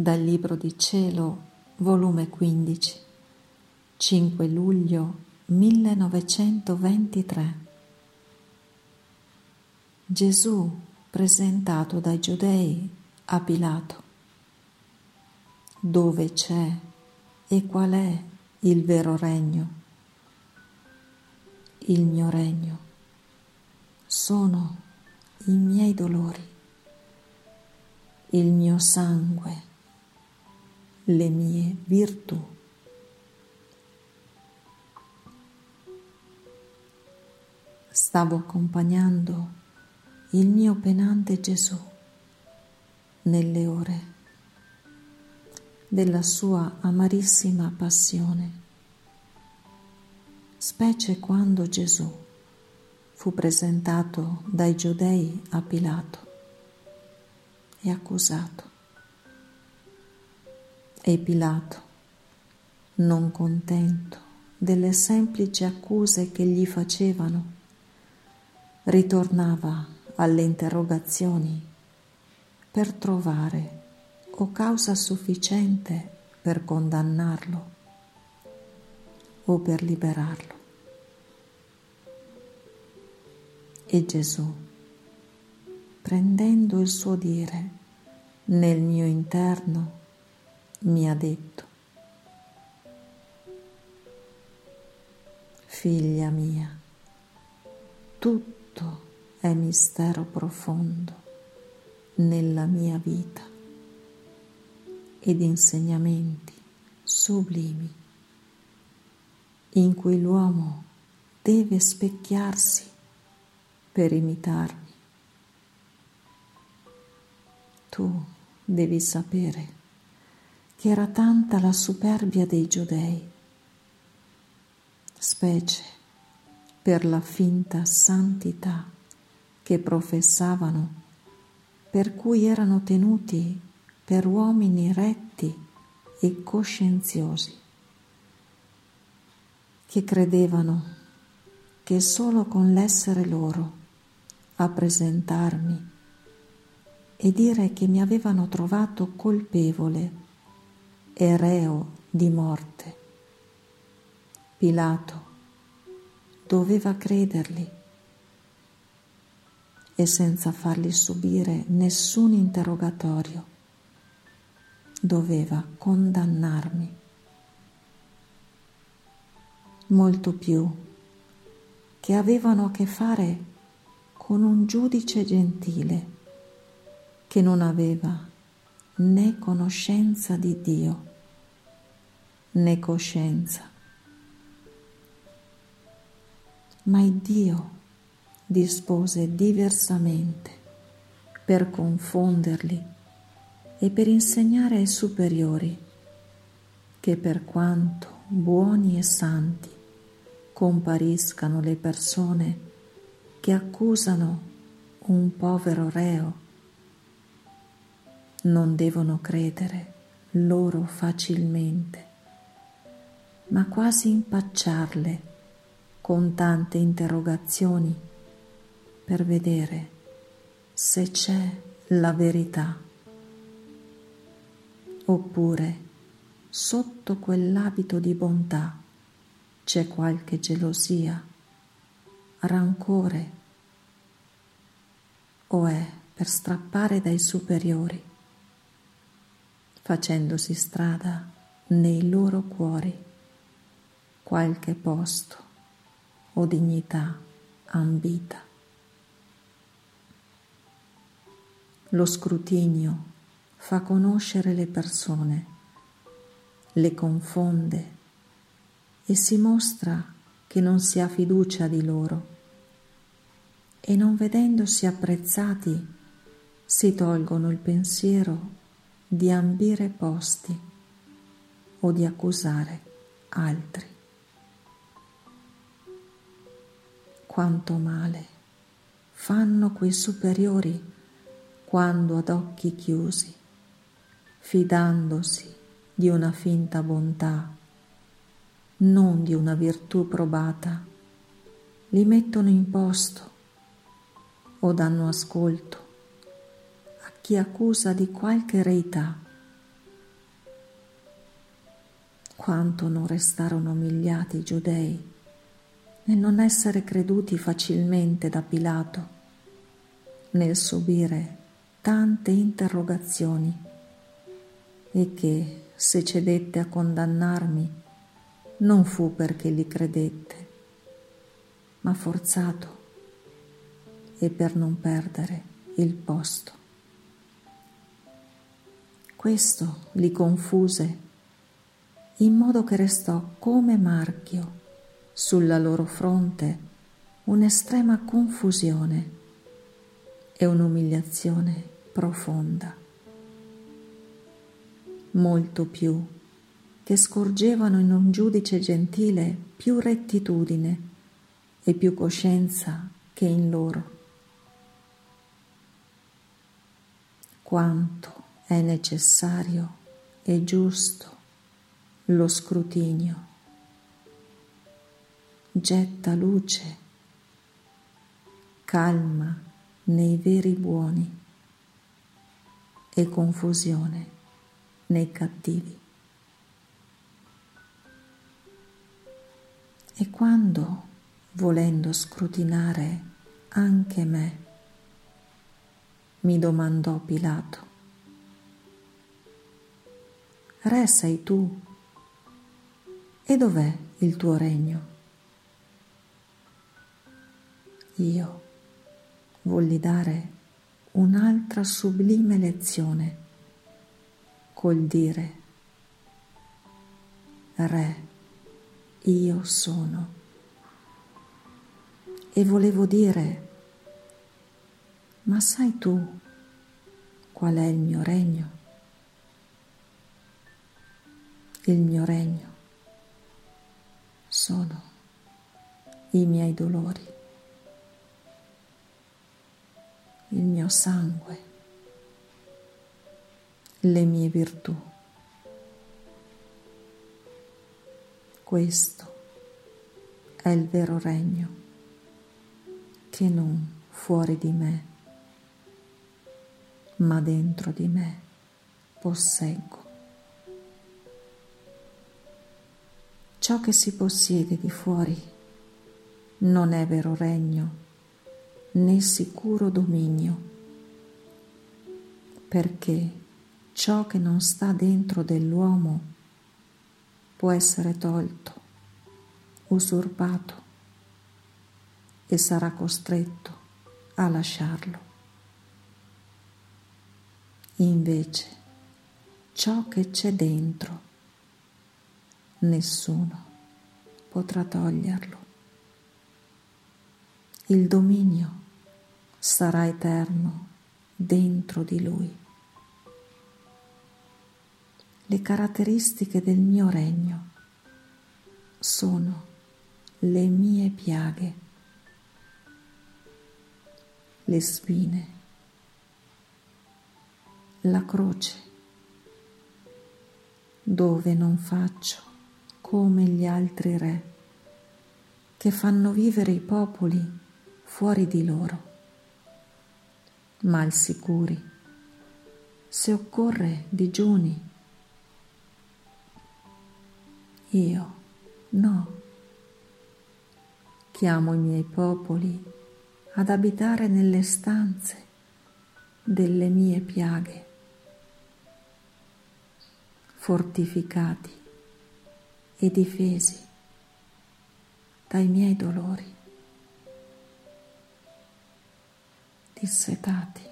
Dal Libro di Cielo, volume 15, 5 luglio 1923. Gesù presentato dai giudei a Pilato. Dove c'è e qual è il vero regno? Il mio regno sono i miei dolori, il mio sangue le mie virtù. Stavo accompagnando il mio penante Gesù nelle ore della sua amarissima passione, specie quando Gesù fu presentato dai giudei a Pilato e accusato. E Pilato, non contento delle semplici accuse che gli facevano, ritornava alle interrogazioni per trovare o causa sufficiente per condannarlo o per liberarlo. E Gesù, prendendo il suo dire nel mio interno, mi ha detto, figlia mia, tutto è mistero profondo nella mia vita ed insegnamenti sublimi in cui l'uomo deve specchiarsi per imitarmi. Tu devi sapere che era tanta la superbia dei giudei, specie per la finta santità che professavano, per cui erano tenuti per uomini retti e coscienziosi, che credevano che solo con l'essere loro a presentarmi e dire che mi avevano trovato colpevole e reo di morte. Pilato doveva crederli e senza fargli subire nessun interrogatorio doveva condannarmi. Molto più che avevano a che fare con un giudice gentile che non aveva né conoscenza di Dio né coscienza. Ma Dio dispose diversamente per confonderli e per insegnare ai superiori che per quanto buoni e santi compariscano le persone che accusano un povero reo, non devono credere loro facilmente ma quasi impacciarle con tante interrogazioni per vedere se c'è la verità. Oppure sotto quell'abito di bontà c'è qualche gelosia, rancore o è per strappare dai superiori, facendosi strada nei loro cuori qualche posto o dignità ambita. Lo scrutinio fa conoscere le persone, le confonde e si mostra che non si ha fiducia di loro e non vedendosi apprezzati si tolgono il pensiero di ambire posti o di accusare altri. Quanto male. Fanno quei superiori quando ad occhi chiusi, fidandosi di una finta bontà, non di una virtù probata, li mettono in posto o danno ascolto a chi accusa di qualche reità. Quanto non restarono umiliati i giudei nel non essere creduti facilmente da Pilato, nel subire tante interrogazioni e che, se cedette a condannarmi, non fu perché li credette, ma forzato e per non perdere il posto. Questo li confuse in modo che restò come marchio sulla loro fronte un'estrema confusione e un'umiliazione profonda, molto più che scorgevano in un giudice gentile più rettitudine e più coscienza che in loro. Quanto è necessario e giusto lo scrutinio getta luce, calma nei veri buoni e confusione nei cattivi. E quando, volendo scrutinare anche me, mi domandò Pilato, Re sei tu, e dov'è il tuo regno? Io volli dare un'altra sublime lezione col dire Re, io sono. E volevo dire, ma sai tu qual è il mio regno? Il mio regno sono i miei dolori. Il mio sangue, le mie virtù. Questo è il vero regno che non fuori di me, ma dentro di me posseggo. Ciò che si possiede di fuori non è vero regno né sicuro dominio, perché ciò che non sta dentro dell'uomo può essere tolto, usurpato e sarà costretto a lasciarlo. Invece, ciò che c'è dentro, nessuno potrà toglierlo il dominio sarà eterno dentro di lui. Le caratteristiche del mio regno sono le mie piaghe, le spine, la croce, dove non faccio come gli altri re che fanno vivere i popoli fuori di loro, ma al sicuri, se occorre digiuni. Io no. Chiamo i miei popoli ad abitare nelle stanze delle mie piaghe, fortificati e difesi dai miei dolori. Dissetati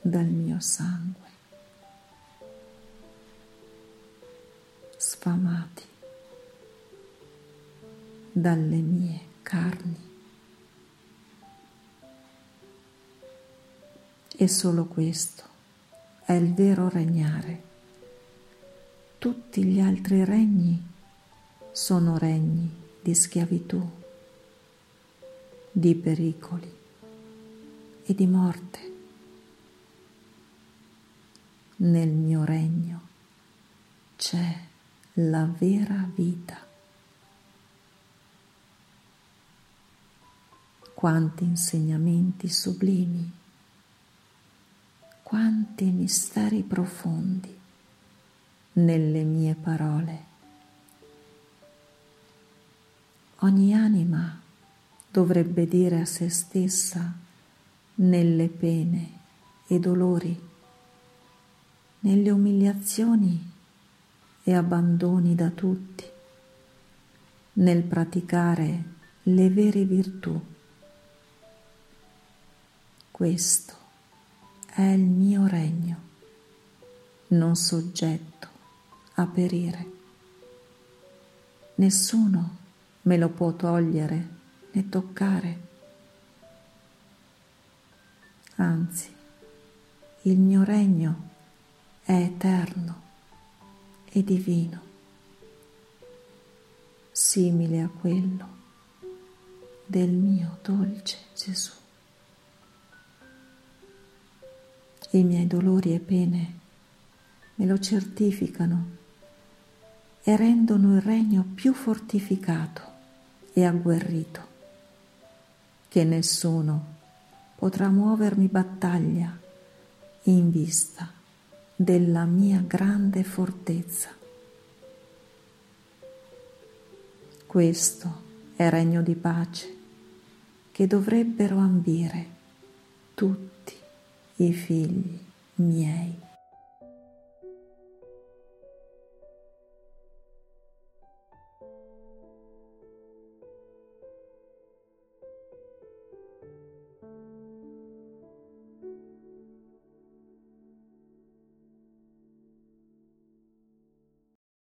dal mio sangue, sfamati dalle mie carni. E solo questo è il vero regnare. Tutti gli altri regni sono regni di schiavitù di pericoli e di morte. Nel mio regno c'è la vera vita. Quanti insegnamenti sublimi, quanti misteri profondi nelle mie parole. Ogni anima dovrebbe dire a se stessa nelle pene e dolori, nelle umiliazioni e abbandoni da tutti, nel praticare le vere virtù. Questo è il mio regno, non soggetto a perire. Nessuno me lo può togliere né toccare. Anzi, il mio regno è eterno e divino, simile a quello del mio dolce Gesù. I miei dolori e pene me lo certificano e rendono il regno più fortificato e agguerrito, che nessuno potrà muovermi battaglia in vista della mia grande fortezza. Questo è regno di pace che dovrebbero ambire tutti i figli miei.